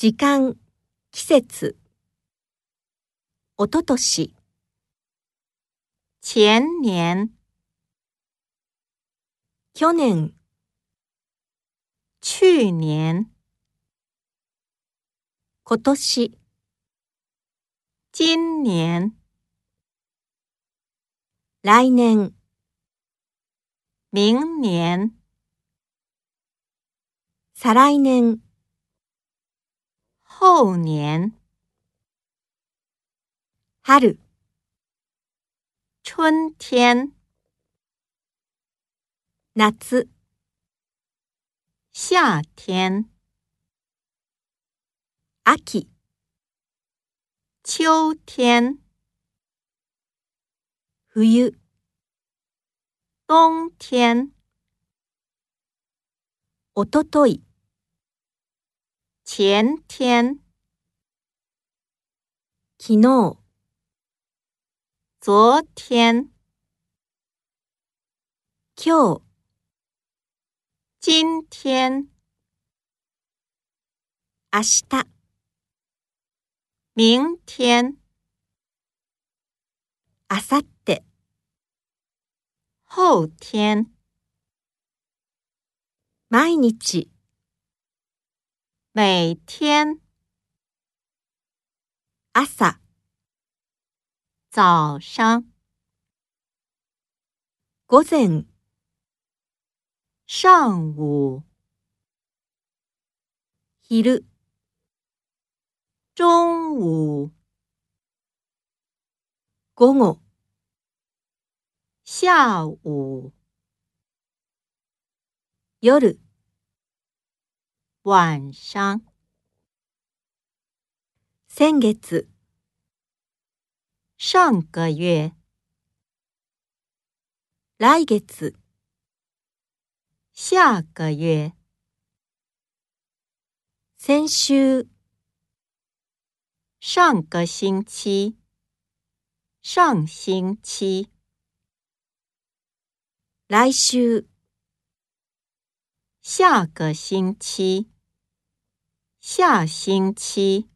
時間、季節。おととし、前年、去年、去年、今年、今年、来年、明年、再来年、后年、春、春天、夏、夏天、秋、秋天、冬、冬天、おととい、前天、昨日、昨天、今日、今天、明日、明天、明後日、后天、毎日、每天、朝、早上、午前、上午、昼、中午、午後、下午、夜、晚上、先月、上个月、来月、下个月、先週、上个星期、上星期、来週、下个星期、下星期。